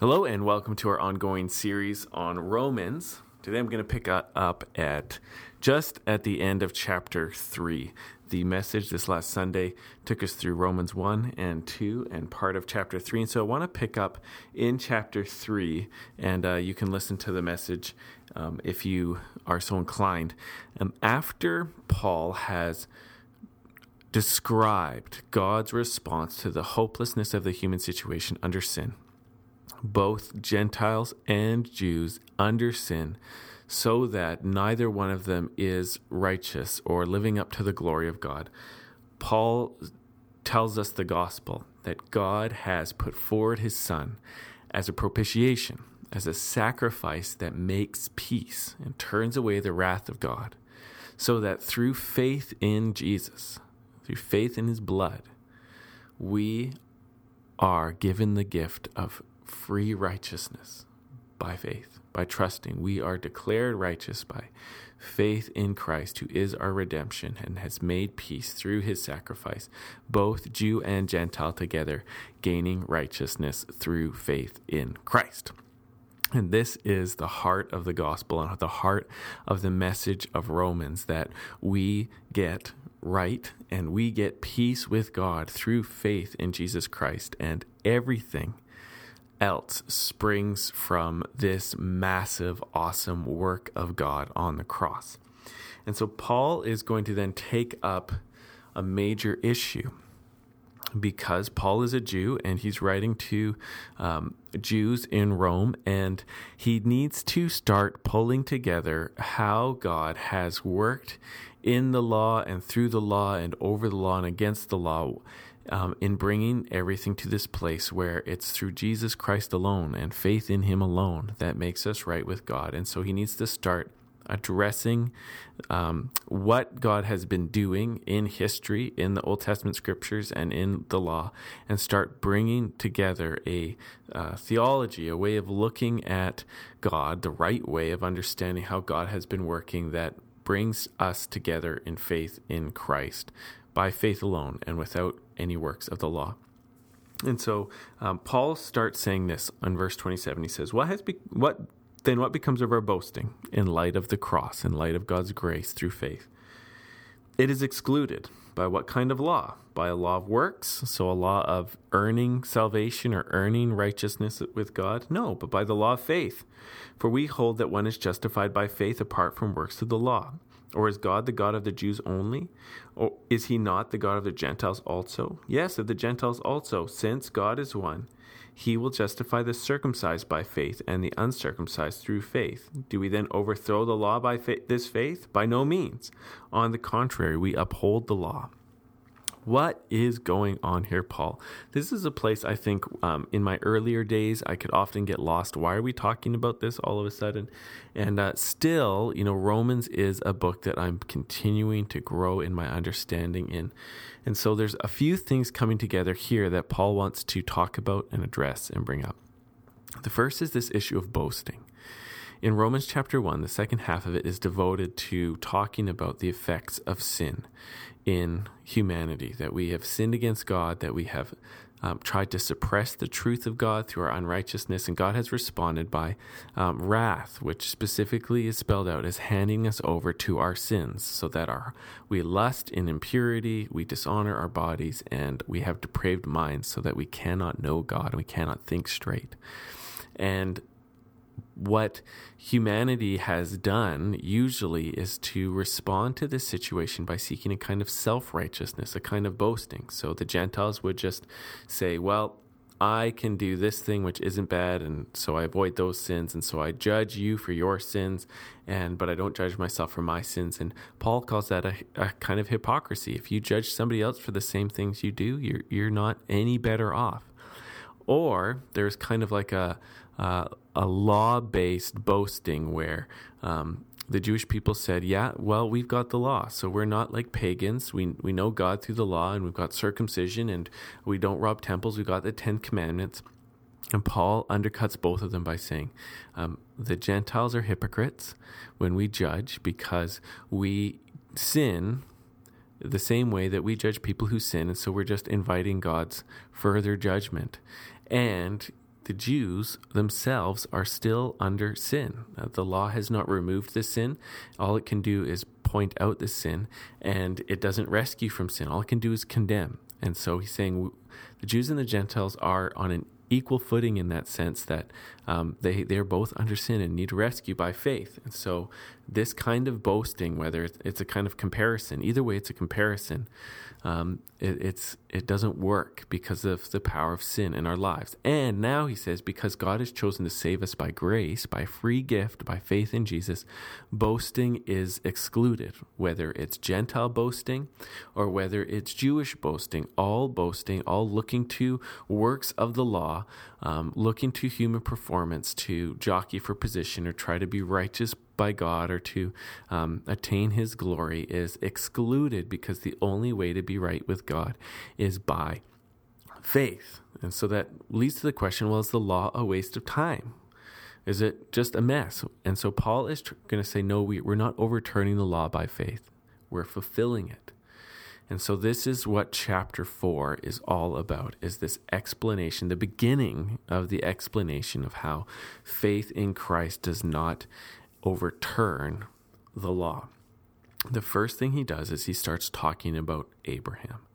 Hello, and welcome to our ongoing series on Romans. Today I'm going to pick up at just at the end of chapter 3. The message this last Sunday took us through Romans 1 and 2 and part of chapter 3. And so I want to pick up in chapter 3, and uh, you can listen to the message um, if you are so inclined. Um, after Paul has described God's response to the hopelessness of the human situation under sin both Gentiles and Jews under sin, so that neither one of them is righteous or living up to the glory of God. Paul tells us the gospel that God has put forward his Son as a propitiation, as a sacrifice that makes peace and turns away the wrath of God, so that through faith in Jesus, through faith in his blood, we are given the gift of free righteousness by faith, by trusting. We are declared righteous by faith in Christ, who is our redemption and has made peace through his sacrifice, both Jew and Gentile together, gaining righteousness through faith in Christ. And this is the heart of the gospel and the heart of the message of Romans that we get right and we get peace with God through faith in Jesus Christ. And everything else springs from this massive, awesome work of God on the cross. And so Paul is going to then take up a major issue because Paul is a Jew and he's writing to um, Jews in Rome, and he needs to start pulling together how God has worked in the law and through the law and over the law and against the law um, in bringing everything to this place where it's through Jesus Christ alone and faith in Him alone that makes us right with God. And so He needs to start addressing um, what God has been doing in history, in the Old Testament scriptures, and in the law, and start bringing together a uh, theology, a way of looking at God, the right way of understanding how God has been working that brings us together in faith in Christ by faith alone and without any works of the law. And so um, Paul starts saying this in verse 27. He says, "What has be- what then? What becomes of our boasting in light of the cross, in light of God's grace through faith? It is excluded by what kind of law? By a law of works, so a law of earning salvation or earning righteousness with God? No, but by the law of faith. For we hold that one is justified by faith apart from works of the law." Or is God the God of the Jews only? Or is he not the God of the Gentiles also? Yes, of the Gentiles also, since God is one. He will justify the circumcised by faith and the uncircumcised through faith. Do we then overthrow the law by fa- this faith? By no means. On the contrary, we uphold the law. What is going on here, Paul? This is a place I think um, in my earlier days I could often get lost. Why are we talking about this all of a sudden? And uh, still, you know, Romans is a book that I'm continuing to grow in my understanding in. And so there's a few things coming together here that Paul wants to talk about and address and bring up. The first is this issue of boasting. In Romans chapter 1, the second half of it is devoted to talking about the effects of sin in humanity, that we have sinned against God, that we have um, tried to suppress the truth of God through our unrighteousness, and God has responded by um, wrath, which specifically is spelled out as handing us over to our sins, so that our we lust in impurity, we dishonor our bodies, and we have depraved minds, so that we cannot know God and we cannot think straight. And what humanity has done usually is to respond to this situation by seeking a kind of self righteousness, a kind of boasting. So the Gentiles would just say, Well, I can do this thing which isn't bad, and so I avoid those sins, and so I judge you for your sins, and but I don't judge myself for my sins. And Paul calls that a, a kind of hypocrisy. If you judge somebody else for the same things you do, you're you're not any better off. Or there's kind of like a uh, a law based boasting where um, the Jewish people said, Yeah, well, we've got the law. So we're not like pagans. We, we know God through the law, and we've got circumcision, and we don't rob temples. We've got the Ten Commandments. And Paul undercuts both of them by saying, um, The Gentiles are hypocrites when we judge because we sin the same way that we judge people who sin. And so we're just inviting God's further judgment. And the Jews themselves are still under sin. Uh, the law has not removed the sin. All it can do is point out the sin, and it doesn't rescue from sin. All it can do is condemn. And so he's saying the Jews and the Gentiles are on an equal footing in that sense that um, they they're both under sin and need rescue by faith. And so this kind of boasting, whether it's a kind of comparison, either way, it's a comparison um, it, it's it doesn't work because of the power of sin in our lives. And now he says, because God has chosen to save us by grace, by free gift, by faith in Jesus, boasting is excluded. Whether it's Gentile boasting or whether it's Jewish boasting, all boasting, all looking to works of the law, um, looking to human performance to jockey for position or try to be righteous by God or to um, attain His glory is excluded because the only way to be right with God is by faith. And so that leads to the question well, is the law a waste of time? Is it just a mess? And so Paul is tr- going to say, no, we, we're not overturning the law by faith, we're fulfilling it. And so this is what chapter 4 is all about is this explanation, the beginning of the explanation of how faith in Christ does not overturn the law. The first thing he does is he starts talking about Abraham.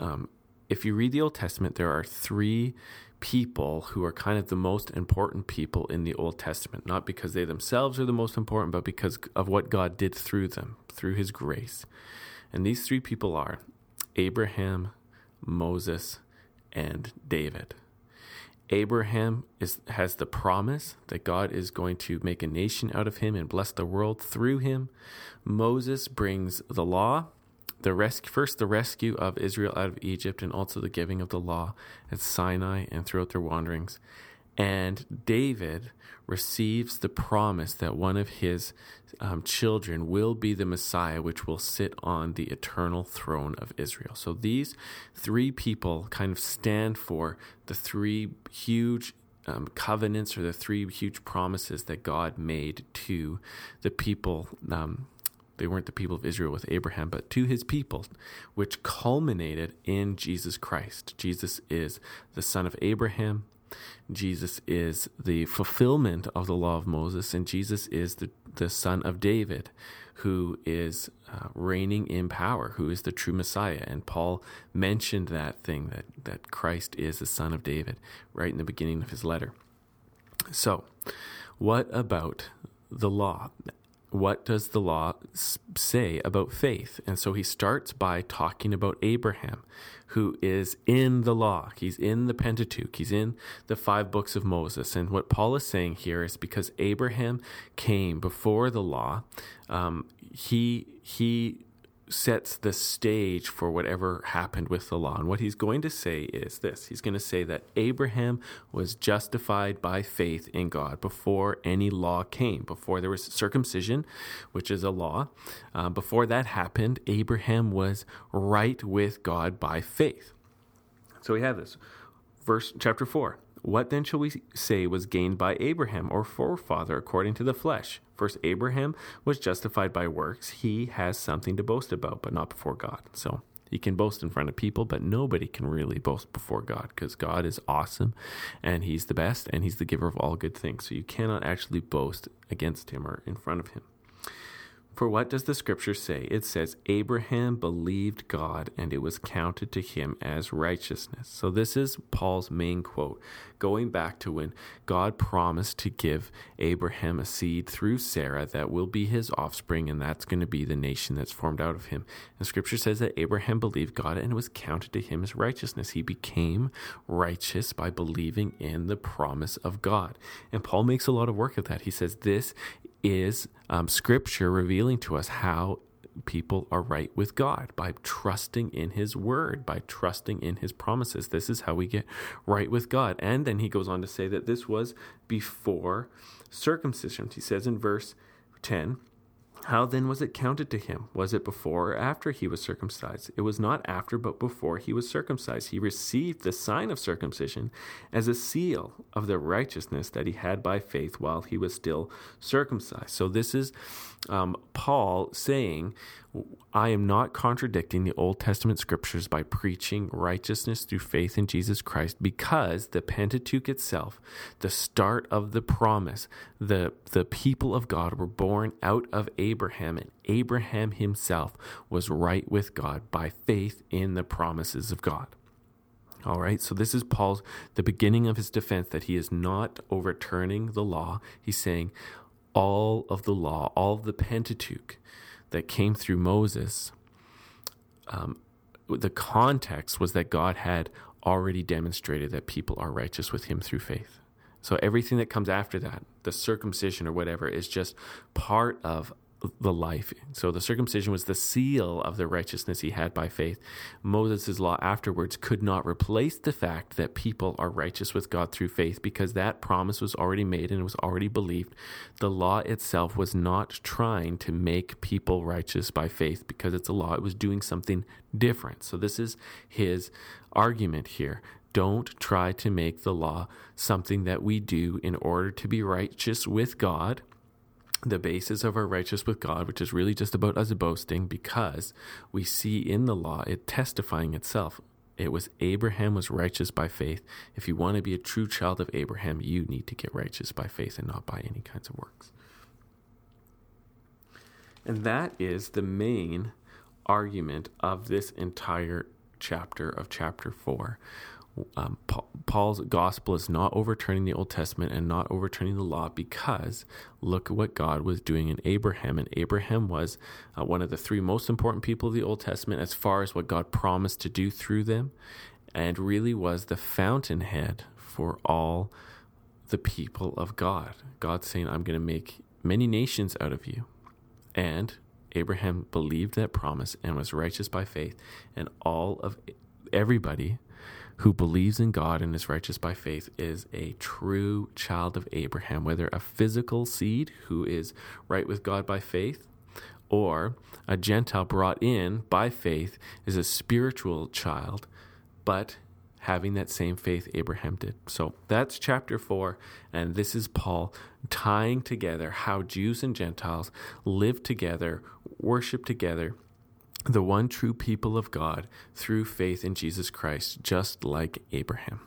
Um, if you read the Old Testament, there are three people who are kind of the most important people in the Old Testament, not because they themselves are the most important, but because of what God did through them, through his grace. And these three people are Abraham, Moses, and David. Abraham is, has the promise that God is going to make a nation out of him and bless the world through him. Moses brings the law, the rescue, first the rescue of Israel out of Egypt, and also the giving of the law at Sinai and throughout their wanderings. And David receives the promise that one of his um, children will be the Messiah, which will sit on the eternal throne of Israel. So these three people kind of stand for the three huge um, covenants or the three huge promises that God made to the people. Um, they weren't the people of Israel with Abraham, but to his people, which culminated in Jesus Christ. Jesus is the son of Abraham, Jesus is the fulfillment of the law of Moses, and Jesus is the, the son of David, who is uh, reigning in power, who is the true Messiah. And Paul mentioned that thing, that, that Christ is the son of David, right in the beginning of his letter. So, what about the law? What does the law say about faith? And so he starts by talking about Abraham, who is in the law. He's in the Pentateuch. He's in the five books of Moses. And what Paul is saying here is because Abraham came before the law, um, he he sets the stage for whatever happened with the law. And what he's going to say is this He's going to say that Abraham was justified by faith in God before any law came, before there was circumcision, which is a law. Uh, before that happened, Abraham was right with God by faith. So we have this. Verse chapter 4. What then shall we say was gained by Abraham, or forefather, according to the flesh? First, Abraham was justified by works. He has something to boast about, but not before God. So he can boast in front of people, but nobody can really boast before God because God is awesome and he's the best and he's the giver of all good things. So you cannot actually boast against him or in front of him. For what does the scripture say? It says, Abraham believed God and it was counted to him as righteousness. So, this is Paul's main quote, going back to when God promised to give Abraham a seed through Sarah that will be his offspring, and that's going to be the nation that's formed out of him. And scripture says that Abraham believed God and it was counted to him as righteousness. He became righteous by believing in the promise of God. And Paul makes a lot of work of that. He says, This is um, scripture revealing to us how people are right with God by trusting in His Word, by trusting in His promises. This is how we get right with God. And then he goes on to say that this was before circumcision. He says in verse 10 How then was it counted to him? Was it before or after he was circumcised? It was not after, but before he was circumcised. He received the sign of circumcision as a seal of the righteousness that he had by faith while he was still circumcised. So this is um, Paul saying, I am not contradicting the Old Testament scriptures by preaching righteousness through faith in Jesus Christ because the Pentateuch itself, the start of the promise, the, the people of God were born out of Abraham, and Abraham himself was right with God by faith in the promises of God. All right, so this is Paul's, the beginning of his defense that he is not overturning the law. He's saying, all of the law, all of the Pentateuch that came through Moses, um, the context was that God had already demonstrated that people are righteous with him through faith. So everything that comes after that, the circumcision or whatever, is just part of the life. So the circumcision was the seal of the righteousness he had by faith. Moses' law afterwards could not replace the fact that people are righteous with God through faith because that promise was already made and was already believed. The law itself was not trying to make people righteous by faith because it's a law. It was doing something different. So this is his argument here. Don't try to make the law something that we do in order to be righteous with God the basis of our righteous with God, which is really just about us boasting, because we see in the law it testifying itself. It was Abraham was righteous by faith. If you want to be a true child of Abraham, you need to get righteous by faith and not by any kinds of works. And that is the main argument of this entire chapter of chapter 4 um, Paul's gospel is not overturning the Old Testament and not overturning the law because look at what God was doing in Abraham. And Abraham was uh, one of the three most important people of the Old Testament as far as what God promised to do through them, and really was the fountainhead for all the people of God. God saying, I'm going to make many nations out of you. And Abraham believed that promise and was righteous by faith, and all of everybody who believes in God and is righteous by faith is a true child of Abraham, whether a physical seed who is right with God by faith, or a Gentile brought in by faith is a spiritual child, but having that same faith Abraham did. So that's chapter 4, and this is Paul tying together how Jews and Gentiles live together, worship together, the one true people of God through faith in Jesus Christ, just like Abraham.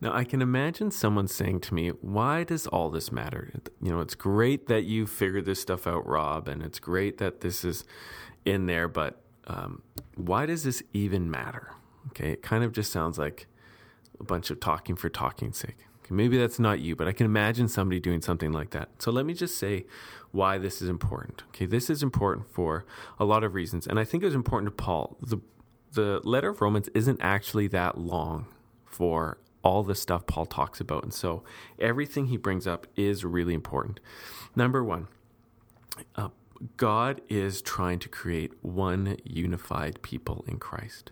Now, I can imagine someone saying to me, Why does all this matter? You know, it's great that you figured this stuff out, Rob, and it's great that this is in there, but um, why does this even matter? Okay, it kind of just sounds like a bunch of talking for talking's sake. Maybe that's not you, but I can imagine somebody doing something like that. So let me just say why this is important. Okay, this is important for a lot of reasons, and I think it was important to Paul. the The letter of Romans isn't actually that long for all the stuff Paul talks about, and so everything he brings up is really important. Number one. Uh, God is trying to create one unified people in Christ.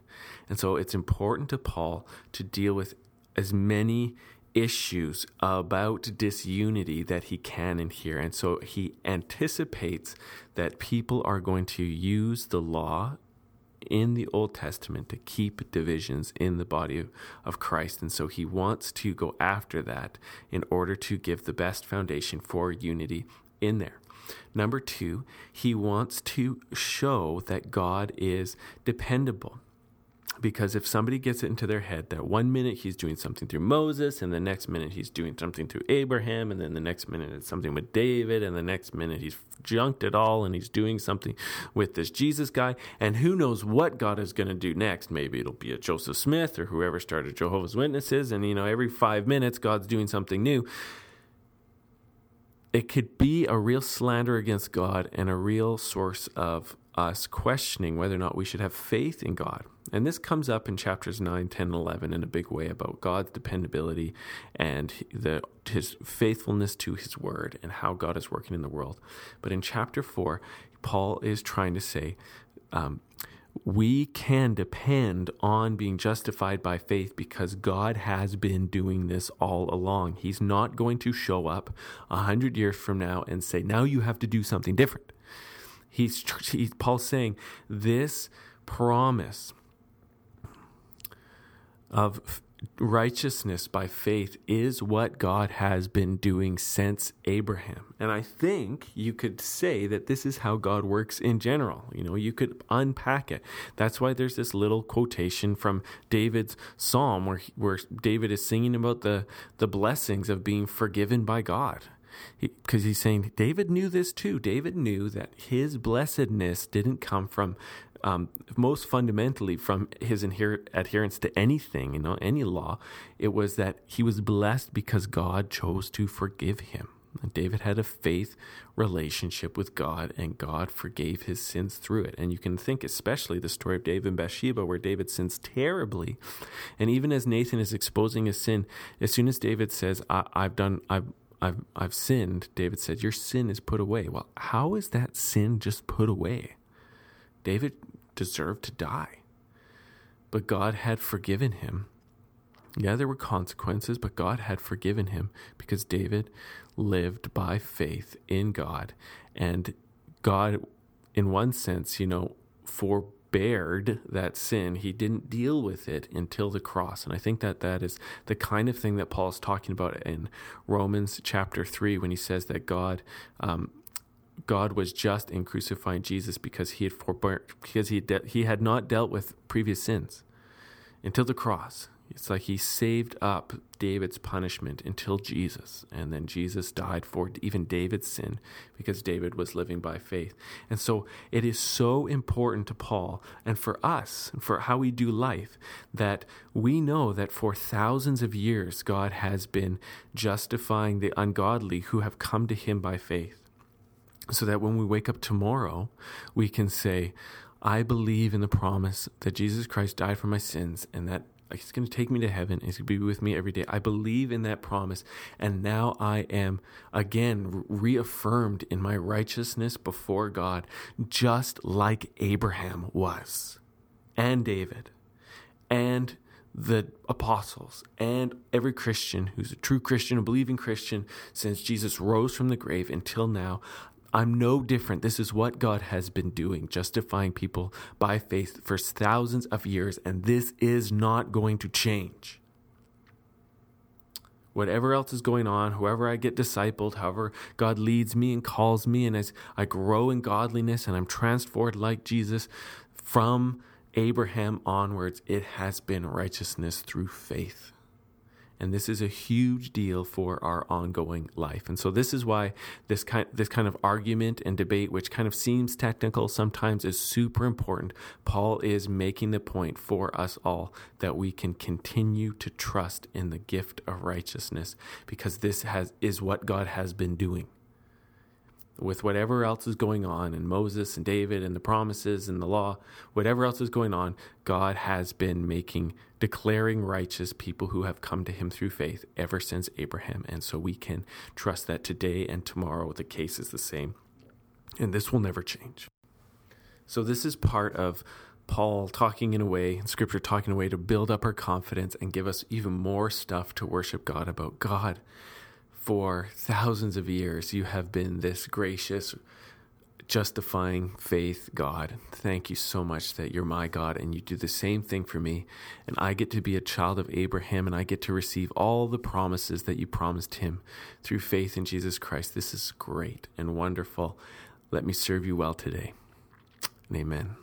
And so it's important to Paul to deal with as many issues about disunity that he can in here. And so he anticipates that people are going to use the law in the Old Testament to keep divisions in the body of Christ. And so he wants to go after that in order to give the best foundation for unity in there. Number two, he wants to show that God is dependable because if somebody gets it into their head that one minute he's doing something through Moses, and the next minute he's doing something through Abraham, and then the next minute it's something with David, and the next minute he's junked it all and he's doing something with this Jesus guy, and who knows what God is going to do next? Maybe it'll be a Joseph Smith or whoever started Jehovah's Witnesses, and you know, every five minutes God's doing something new. It could be a real slander against God and a real source of us questioning whether or not we should have faith in God. And this comes up in chapters 9, 10, and 11 in a big way about God's dependability and the, his faithfulness to his word and how God is working in the world. But in chapter 4, Paul is trying to say, um, we can depend on being justified by faith because God has been doing this all along. He's not going to show up a hundred years from now and say, now you have to do something different. He's, he's Paul's saying this promise of righteousness by faith is what God has been doing since Abraham. And I think you could say that this is how God works in general. You know, you could unpack it. That's why there's this little quotation from David's psalm where where David is singing about the the blessings of being forgiven by God because he, he's saying David knew this too. David knew that his blessedness didn't come from um, most fundamentally from his adherence to anything, you know, any law. It was that he was blessed because God chose to forgive him. David had a faith relationship with God, and God forgave his sins through it. And you can think, especially the story of David and Bathsheba, where David sins terribly. And even as Nathan is exposing his sin, as soon as David says, I- have done, I've, I've, I've sinned, David said, Your sin is put away. Well, how is that sin just put away? David deserved to die. But God had forgiven him. Yeah, there were consequences, but God had forgiven him because David lived by faith in God. And God, in one sense, you know, forbeared that sin. He didn't deal with it until the cross. And I think that that is the kind of thing that Paul is talking about in Romans chapter 3 when he says that God um, God was just in crucifying Jesus because he had forbear, because he de- he had not dealt with previous sins until the cross. It's like he saved up David's punishment until Jesus, and then Jesus died for even David's sin because David was living by faith. And so it is so important to Paul and for us, for how we do life, that we know that for thousands of years God has been justifying the ungodly who have come to him by faith so that when we wake up tomorrow, we can say, I believe in the promise that Jesus Christ died for my sins and that He's going to take me to heaven. He's going to be with me every day. I believe in that promise. And now I am again reaffirmed in my righteousness before God, just like Abraham was, and David, and the apostles, and every Christian who's a true Christian, a believing Christian, since Jesus rose from the grave until now. I'm no different. This is what God has been doing, justifying people by faith for thousands of years, and this is not going to change. Whatever else is going on, whoever I get discipled, however God leads me and calls me, and as I grow in godliness and I'm transformed like Jesus from Abraham onwards, it has been righteousness through faith. And this is a huge deal for our ongoing life. And so this is why this kind this kind of argument and debate, which kind of seems technical sometimes, is super important. Paul is making the point for us all that we can continue to trust in the gift of righteousness because this has is what God has been doing with whatever else is going on and Moses and David and the promises and the law, whatever else is going on, God has been making, declaring righteous people who have come to him through faith ever since Abraham. And so we can trust that today and tomorrow the case is the same. And this will never change. So this is part of Paul talking in a way, Scripture talking in a way to build up our confidence and give us even more stuff to worship God about. God, for thousands of years, you have been this gracious, justifying faith God. Thank you so much that you're my God and you do the same thing for me. And I get to be a child of Abraham and I get to receive all the promises that you promised him through faith in Jesus Christ. This is great and wonderful. Let me serve you well today. Amen.